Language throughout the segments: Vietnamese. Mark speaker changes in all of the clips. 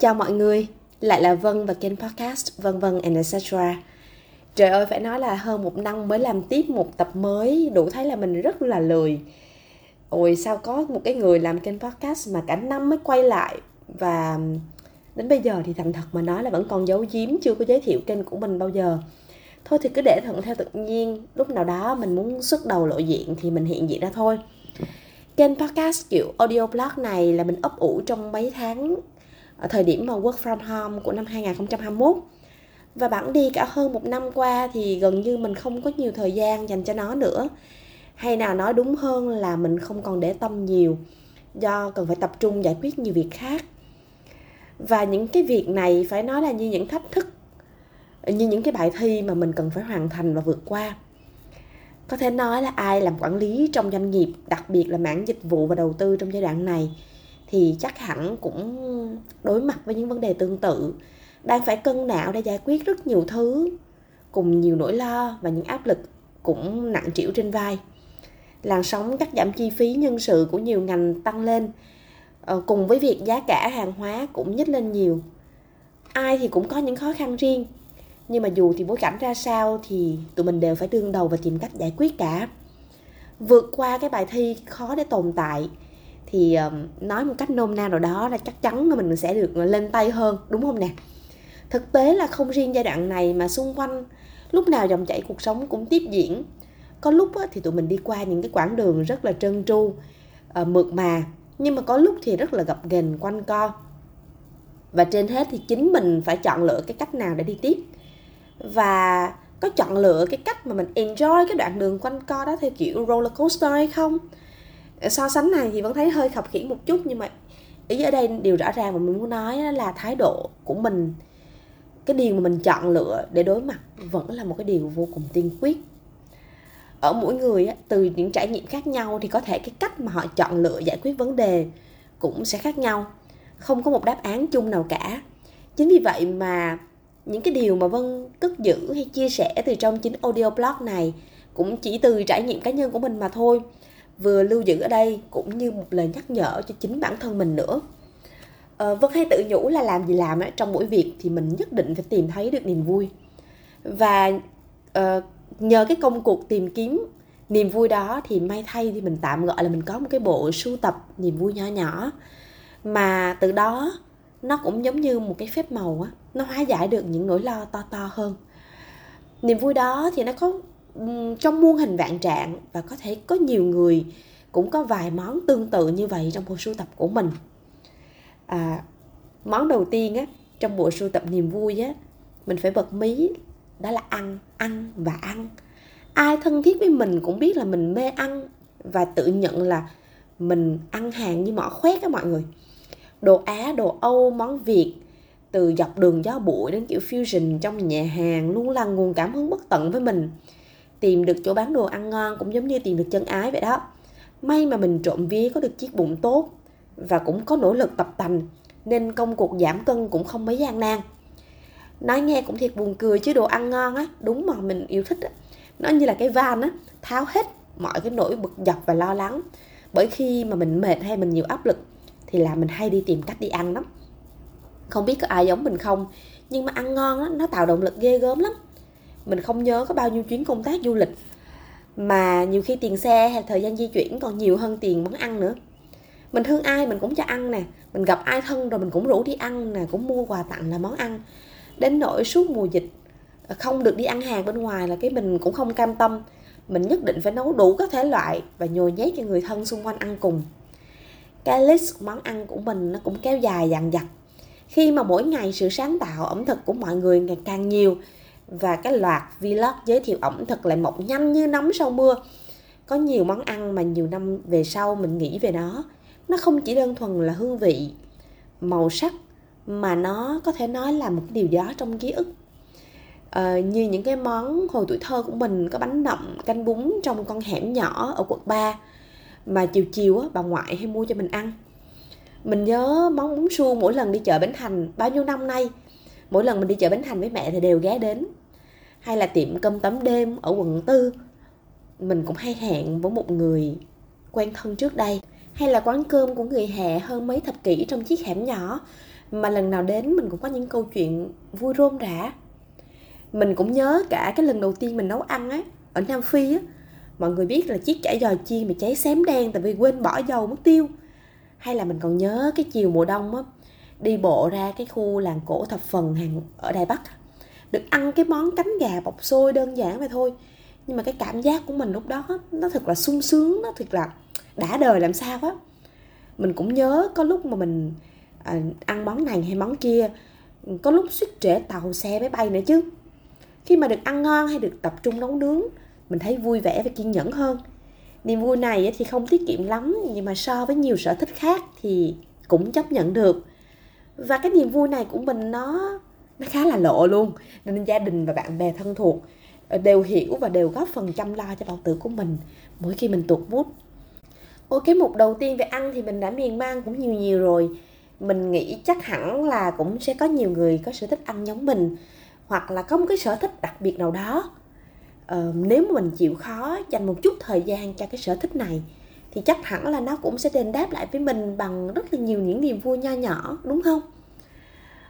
Speaker 1: Chào mọi người, lại là Vân và kênh podcast Vân Vân and etc. Trời ơi, phải nói là hơn một năm mới làm tiếp một tập mới, đủ thấy là mình rất là lười. Ôi sao có một cái người làm kênh podcast mà cả năm mới quay lại và đến bây giờ thì thành thật mà nói là vẫn còn giấu giếm chưa có giới thiệu kênh của mình bao giờ. Thôi thì cứ để thuận theo tự nhiên, lúc nào đó mình muốn xuất đầu lộ diện thì mình hiện diện ra thôi. Kênh podcast kiểu audio blog này là mình ấp ủ trong mấy tháng ở thời điểm mà work from home của năm 2021 và bản đi cả hơn một năm qua thì gần như mình không có nhiều thời gian dành cho nó nữa. Hay nào nói đúng hơn là mình không còn để tâm nhiều, do cần phải tập trung giải quyết nhiều việc khác. Và những cái việc này phải nói là như những thách thức, như những cái bài thi mà mình cần phải hoàn thành và vượt qua. Có thể nói là ai làm quản lý trong doanh nghiệp, đặc biệt là mảng dịch vụ và đầu tư trong giai đoạn này thì chắc hẳn cũng đối mặt với những vấn đề tương tự. Đang phải cân não để giải quyết rất nhiều thứ, cùng nhiều nỗi lo và những áp lực cũng nặng trĩu trên vai. Làn sóng cắt giảm chi phí nhân sự của nhiều ngành tăng lên ờ, cùng với việc giá cả hàng hóa cũng nhích lên nhiều. Ai thì cũng có những khó khăn riêng, nhưng mà dù thì bối cảnh ra sao thì tụi mình đều phải đương đầu và tìm cách giải quyết cả. Vượt qua cái bài thi khó để tồn tại thì nói một cách nôm na nào đó là chắc chắn là mình sẽ được ờ, lên tay hơn, đúng không nè? Thực tế là không riêng giai đoạn này mà xung quanh lúc nào dòng chảy cuộc sống cũng tiếp diễn. Có lúc thì tụi mình đi qua những cái quãng đường rất là trơn tru ờ, mượt mà, nhưng mà có lúc thì rất là gập ghềnh quanh co. Và trên hết thì chính mình phải chọn lựa cái cách nào để đi tiếp. Và có chọn lựa cái cách mà mình enjoy cái đoạn đường quanh co đó theo kiểu roller coaster hay không? So sánh này thì vẫn thấy hơi khập khiễng một chút, nhưng mà ý ở đây điều rõ ràng mà mình muốn nói là thái độ của mình, cái điều mà mình chọn lựa để đối mặt vẫn là một cái điều vô cùng tiên quyết. Ở mỗi người từ những trải nghiệm khác nhau thì có thể cái cách mà họ chọn lựa giải quyết vấn đề cũng sẽ khác nhau, không có một đáp án chung nào cả. Chính vì vậy mà những cái điều mà vân cất giữ hay chia sẻ từ trong chính audio blog này cũng chỉ từ trải nghiệm cá nhân của mình mà thôi vừa lưu giữ ở đây cũng như một lời nhắc nhở cho chính bản thân mình nữa. À, vân hay tự nhủ là làm gì làm ấy, trong mỗi việc thì mình nhất định phải tìm thấy được niềm vui. Và uh, nhờ cái công cuộc tìm kiếm niềm vui đó thì may thay thì mình tạm gọi là mình có một cái bộ sưu tập niềm vui nhỏ nhỏ. Mà từ đó nó cũng giống như một cái phép màu á nó hóa giải được những nỗi lo to to hơn. Niềm vui đó thì nó có trong muôn hình vạn trạng và có thể có nhiều người cũng có vài món tương tự như vậy trong bộ sưu tập của mình. À, món đầu tiên á trong bộ sưu tập niềm vui á mình phải bật mí đó là ăn ăn và ăn. Ai thân thiết với mình cũng biết là mình mê ăn và tự nhận là mình ăn hàng như mỏ khoét á mọi người. Đồ á đồ âu món việt từ dọc đường gió bụi đến kiểu fusion trong nhà hàng luôn là nguồn cảm hứng bất tận với mình tìm được chỗ bán đồ ăn ngon cũng giống như tìm được chân ái vậy đó. May mà mình trộm vía có được chiếc bụng tốt và cũng có nỗ lực tập tành, nên công cuộc giảm cân cũng không mấy gian nan. Nói nghe cũng thiệt buồn cười chứ đồ ăn ngon á, đúng mà mình yêu thích á. Nó như là cái van á, tháo hết mọi cái nỗi bực dọc và lo lắng. Bởi khi mà mình mệt hay mình nhiều áp lực thì là mình hay đi tìm cách đi ăn lắm. Không biết có ai giống mình không, nhưng mà ăn ngon á, nó tạo động lực ghê gớm lắm mình không nhớ có bao nhiêu chuyến công tác du lịch. Mà nhiều khi tiền xe hay thời gian di chuyển còn nhiều hơn tiền món ăn nữa. Mình thương ai mình cũng cho ăn nè. Mình gặp ai thân rồi mình cũng rủ đi ăn nè, cũng mua quà tặng là món ăn. Đến nỗi suốt mùa dịch, không được đi ăn hàng bên ngoài là cái mình cũng không cam tâm. Mình nhất định phải nấu đủ các thể loại và nhồi nhét cho người thân xung quanh ăn cùng. Cái list món ăn của mình nó cũng kéo dài dằng dặc. Khi mà mỗi ngày sự sáng tạo, ẩm thực của mọi người ngày càng nhiều và cái loạt vlog giới thiệu ẩm thực lại mọc nhanh như nấm sau mưa. Có nhiều món ăn mà nhiều năm về sau mình nghĩ về nó. Nó không chỉ đơn thuần là hương vị màu sắc mà nó có thể nói là một điều đó trong ký ức. À, như những cái món hồi tuổi thơ của mình có bánh nậm canh bún trong con hẻm nhỏ ở quận 3 mà chiều chiều á, bà ngoại hay mua cho mình ăn. Mình nhớ món bún suông mỗi lần đi chợ Bến Thành bao nhiêu năm nay. Mỗi lần mình đi chợ Bến Thành với mẹ thì đều ghé đến hay là tiệm cơm tấm đêm ở quận tư. Mình cũng hay hẹn với một người quen thân trước đây, hay là quán cơm của người hè hơn mấy thập kỷ trong chiếc hẻm nhỏ, mà lần nào đến mình cũng có những câu chuyện vui rôm rã. Mình cũng nhớ cả cái lần đầu tiên mình nấu ăn á, ở nam phi á. Mọi người biết là chiếc chả giò chiên mà cháy xém đen tại vì quên bỏ dầu mất tiêu. Hay là mình còn nhớ cái chiều mùa đông á, đi bộ ra cái khu làng cổ thập phần hàng ở đài bắc được ăn cái món cánh gà bọc xôi đơn giản vậy thôi. Nhưng mà cái cảm giác của mình lúc đó nó thật là sung sướng nó thật là đã đời làm sao á. Mình cũng nhớ có lúc mà mình à, ăn món này hay món kia có lúc suýt trễ tàu xe máy bay nữa chứ. Khi mà được ăn ngon hay được tập trung nấu nướng mình thấy vui vẻ và kiên nhẫn hơn. Niềm vui này thì không tiết kiệm lắm nhưng mà so với nhiều sở thích khác thì cũng chấp nhận được. Và cái niềm vui này của mình nó nó khá là lộ luôn nên gia đình và bạn bè thân thuộc ờ, đều hiểu và đều góp phần chăm lo cho bao tử của mình mỗi khi mình tuột mút. Ôi cái mục đầu tiên về ăn thì mình đã miền man cũng nhiều nhiều rồi Mình nghĩ chắc hẳn là cũng sẽ có nhiều người có sở thích ăn giống mình Hoặc là có một cái sở thích đặc biệt nào đó ờ, Nếu mà mình chịu khó dành một chút thời gian cho cái sở thích này Thì chắc hẳn là nó cũng sẽ đền đáp lại với mình bằng rất là nhiều những niềm vui nho nhỏ đúng không?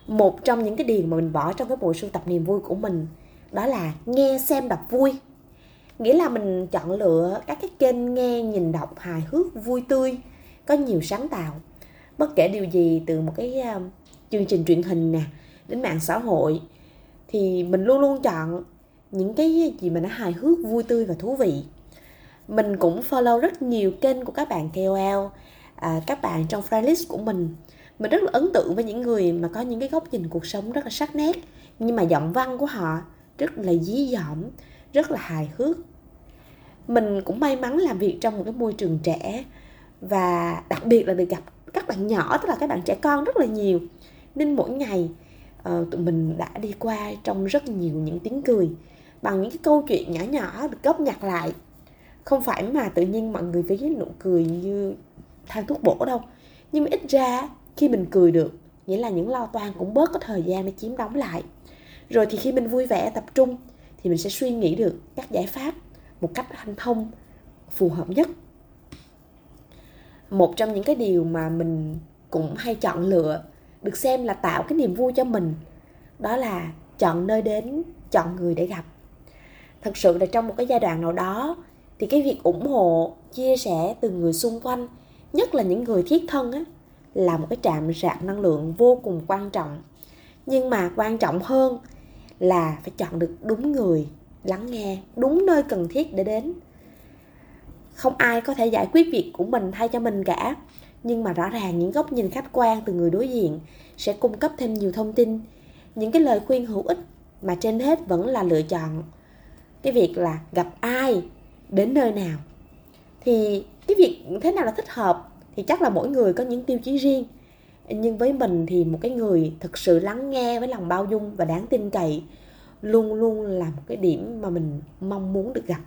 Speaker 1: Một trong những cái điều mà mình bỏ trong cái bộ sưu tập niềm vui của mình Đó là nghe xem đọc vui. Nghĩa là mình chọn lựa các cái kênh nghe nhìn đọc hài hước vui tươi có nhiều sáng tạo. Bất kể điều gì từ một cái à, chương trình truyền hình nè đến mạng xã hội thì mình luôn luôn chọn những cái gì mà nó hài hước vui tươi và thú vị. Mình cũng follow rất nhiều kênh của các bạn KOL à, các bạn trong friend list của mình mình rất là ấn tượng với những người mà có những cái góc nhìn cuộc sống rất là sắc nét. Nhưng mà giọng văn của họ rất là dí dỏm rất là hài hước. Mình cũng may mắn làm việc trong một cái môi trường trẻ và đặc biệt là được gặp các bạn nhỏ tức là các bạn trẻ con rất là nhiều. Nên mỗi ngày uh, tụi mình đã đi qua trong rất nhiều những tiếng cười bằng những cái câu chuyện nhỏ nhỏ được góp nhặt lại. Không phải mà tự nhiên mọi người phải nụ cười như thang thuốc bổ đâu nhưng mà ít ra khi mình cười được, nghĩa là những lo toan cũng bớt có thời gian để chiếm đóng lại. Rồi thì khi mình vui vẻ, tập trung, thì mình sẽ suy nghĩ được các giải pháp một cách hanh thông, phù hợp nhất. Một trong những cái điều mà mình cũng hay chọn lựa, được xem là tạo cái niềm vui cho mình, đó là chọn nơi đến, chọn người để gặp. Thật sự là trong một cái giai đoạn nào đó, thì cái việc ủng hộ, chia sẻ từ người xung quanh, nhất là những người thiết thân á là một cái trạm sạc năng lượng vô cùng quan trọng. Nhưng mà quan trọng hơn là phải chọn được đúng người lắng nghe, đúng nơi cần thiết để đến. Không ai có thể giải quyết việc của mình thay cho mình cả. Nhưng mà rõ ràng những góc nhìn khách quan từ người đối diện sẽ cung cấp thêm nhiều thông tin. Những cái lời khuyên hữu ích mà trên hết vẫn là lựa chọn. Cái việc là gặp ai, đến nơi nào. Thì cái việc thế nào là thích hợp? Thì chắc là mỗi người có những tiêu chí riêng. Nhưng với mình thì một cái người thực sự lắng nghe với lòng bao dung và đáng tin cậy luôn luôn là một cái điểm mà mình mong muốn được gặp.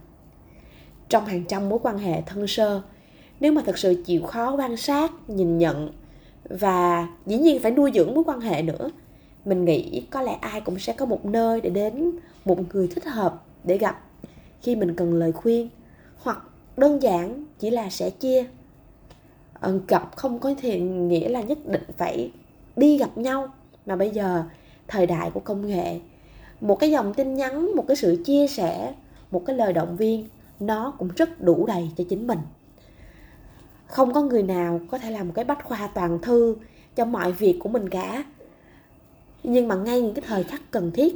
Speaker 1: Trong hàng trăm mối quan hệ thân sơ, nếu mà thật sự chịu khó quan sát, nhìn nhận và dĩ nhiên phải nuôi dưỡng mối quan hệ nữa, mình nghĩ có lẽ ai cũng sẽ có một nơi để đến, một người thích hợp để gặp khi mình cần lời khuyên hoặc đơn giản chỉ là sẽ chia. Ờ, gặp không có thể nghĩa là nhất định phải đi gặp nhau. Mà bây giờ, thời đại của công nghệ, một cái dòng tin nhắn, một cái sự chia sẻ, một cái lời động viên, nó cũng rất đủ đầy cho chính mình. Không có người nào có thể làm một cái bách khoa toàn thư cho mọi việc của mình cả. Nhưng mà ngay những cái thời khắc cần thiết,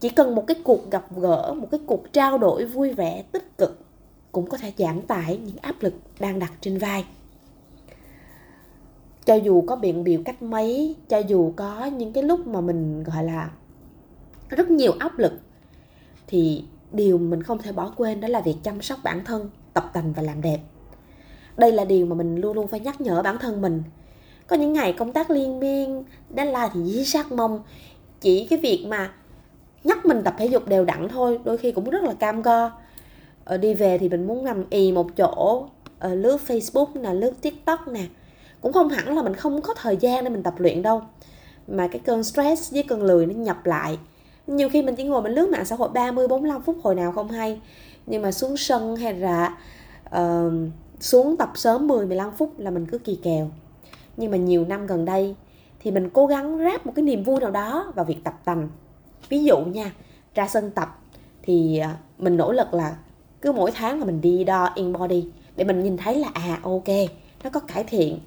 Speaker 1: chỉ cần một cái cuộc gặp gỡ, một cái cuộc trao đổi vui vẻ, tích cực, cũng có thể giảm tải những áp lực đang đặt trên vai cho dù có biện biểu cách mấy cho dù có những cái lúc mà mình gọi là rất nhiều áp lực thì điều mình không thể bỏ quên đó là việc chăm sóc bản thân tập tành và làm đẹp. Đây là điều mà mình luôn luôn phải nhắc nhở bản thân mình. Có những ngày công tác liên miên deadline thì dí sát mông. Chỉ cái việc mà nhắc mình tập thể dục đều đặn thôi đôi khi cũng rất là cam go. Ờ, đi về thì mình muốn nằm ì một chỗ ờ, lướt facebook nè lướt tiktok nè cũng không hẳn là mình không có thời gian để mình tập luyện đâu. Mà cái cơn stress với cơn lười nó nhập lại. Nhiều khi mình chỉ ngồi mình lướt mạng xã hội 30 45 phút hồi nào không hay. Nhưng mà xuống sân hay là uh, xuống tập sớm 10 15 phút là mình cứ kỳ kèo. Nhưng mà nhiều năm gần đây thì mình cố gắng ráp một cái niềm vui nào đó vào việc tập tành. Ví dụ nha ra sân tập thì ờ, mình nỗ lực là cứ mỗi tháng là mình đi đo in body để mình nhìn thấy là à ok nó có cải thiện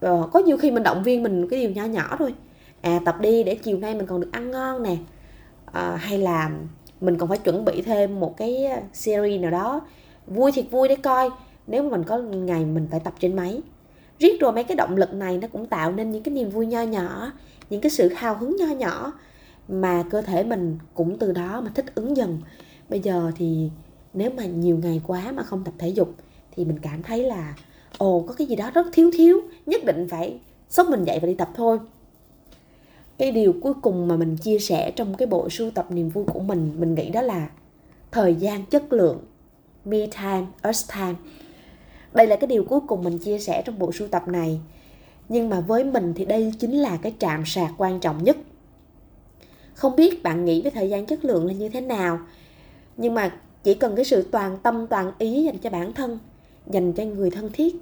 Speaker 1: ờ, có nhiều khi mình động viên mình cái điều nhỏ nhỏ thôi. À tập đi để chiều nay mình còn được ăn ngon nè. À, hay là mình còn phải chuẩn bị thêm một cái ờ, series nào đó. Vui thiệt vui để coi nếu mà mình có ngày mình phải tập trên máy. Riết rồi mấy cái động lực này nó cũng tạo nên những cái niềm vui nho nhỏ những cái sự hào hứng nho nhỏ mà cơ thể mình cũng từ đó mà thích ứng dần. Bây giờ thì nếu mà nhiều ngày quá mà không tập thể dục thì mình cảm thấy là ồ, có cái gì đó rất thiếu thiếu, nhất định phải sốc mình dậy và đi tập thôi. Cái điều cuối cùng mà mình chia sẻ trong cái bộ sưu tập niềm vui của mình mình nghĩ đó là thời gian, chất lượng, me time, us time. Đây là cái điều cuối cùng mình chia sẻ trong bộ sưu tập này. Nhưng mà với mình thì đây chính là cái trạm sạc quan trọng nhất. Không biết bạn nghĩ về thời gian chất lượng là như thế nào, nhưng mà chỉ cần cái sự toàn tâm, toàn ý dành cho bản thân dành cho người thân thiết,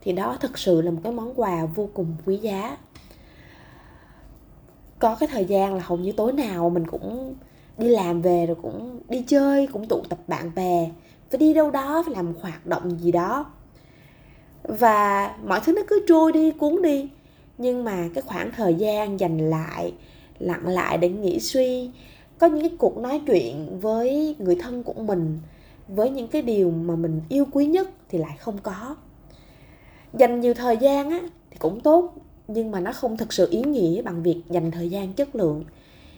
Speaker 1: thì đó thật sự là một cái món quà vô cùng quý giá. Có cái thời gian là hầu như tối nào mình cũng đi làm về rồi cũng đi chơi, cũng tụ tập bạn bè, phải đi đâu đó, phải làm một hoạt động gì đó. Và mọi thứ nó cứ trôi đi, cuốn đi. Nhưng mà cái khoảng thời gian dành lại, lặng lại để nghĩ suy, có những cái cuộc nói chuyện với người thân của mình với những cái điều mà mình yêu quý nhất thì lại không có. Dành nhiều thời gian á, thì cũng tốt, nhưng mà nó không thực sự ý nghĩa bằng việc dành thời gian chất lượng.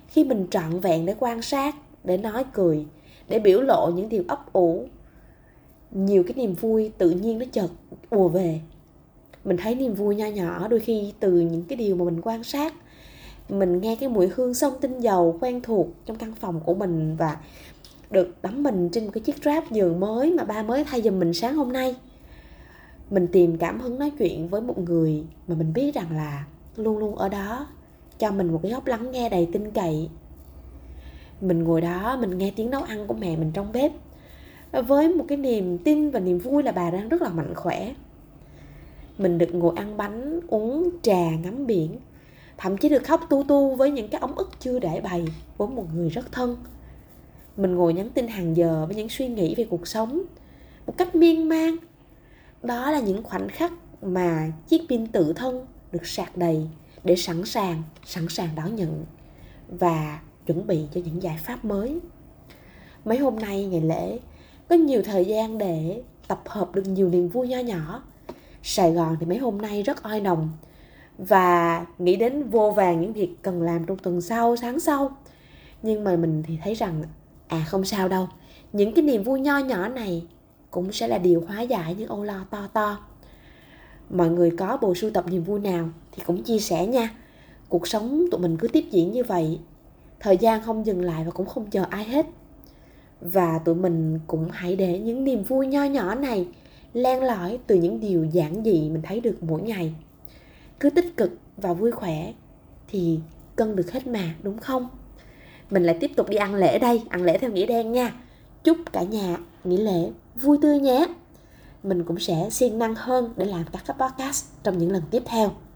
Speaker 1: Khi mình trọn vẹn để quan sát, để nói cười, để biểu lộ những điều ấp ủ, nhiều cái niềm vui tự nhiên nó chợt ùa về. Mình thấy niềm vui nho nhỏ đôi khi từ những cái điều mà mình quan sát. Mình nghe cái mùi hương sông tinh dầu quen thuộc trong căn phòng của mình và được đắm mình trên một cái chiếc ráp giường mới mà ba mới thay giùm mình sáng hôm nay. Mình tìm cảm hứng nói chuyện với một người mà mình biết rằng là luôn luôn ở đó, cho mình một cái góc lắng nghe đầy tin cậy. Mình ngồi đó, mình nghe tiếng nấu ăn của mẹ mình trong bếp. Với một cái niềm tin và niềm vui là bà đang rất là mạnh khỏe. Mình được ngồi ăn bánh, uống trà ngắm biển, thậm chí được khóc tu tu với những cái ống ức chưa để bày với một người rất thân mình ngồi nhắn tin hàng giờ với những suy nghĩ về cuộc sống một cách miên man. Đó là những khoảnh khắc mà chiếc pin tự thân được sạc đầy để sẵn sàng sẵn sàng đón nhận và chuẩn bị cho những giải pháp mới. Mấy hôm nay, ngày lễ, có nhiều thời gian để tập hợp được nhiều niềm vui nho nhỏ. Sài gòn thì mấy hôm nay rất oi nồng và nghĩ đến vô vàng những việc cần làm trong tuần sau, sáng sau. Nhưng mà mình thì thấy rằng à không sao đâu. Những cái niềm vui nho nhỏ này cũng sẽ là điều hóa giải những âu lo to to. Mọi người có bộ sưu tập niềm vui nào thì cũng chia sẻ nha. Cuộc sống tụi mình cứ tiếp diễn như vậy. Thời gian không dừng lại và cũng không chờ ai hết. Và tụi mình cũng hãy để những niềm vui nho nhỏ này len lỏi từ những điều giản dị mình thấy được mỗi ngày. Cứ tích cực và vui khỏe thì cân được hết mà, đúng không? Mình lại tiếp tục đi ăn lễ đây, ăn lễ theo nghĩa đen nha. Chúc cả nhà nghỉ lễ vui tươi nhé. Mình cũng sẽ siêng năng hơn để làm các podcast trong những lần tiếp theo.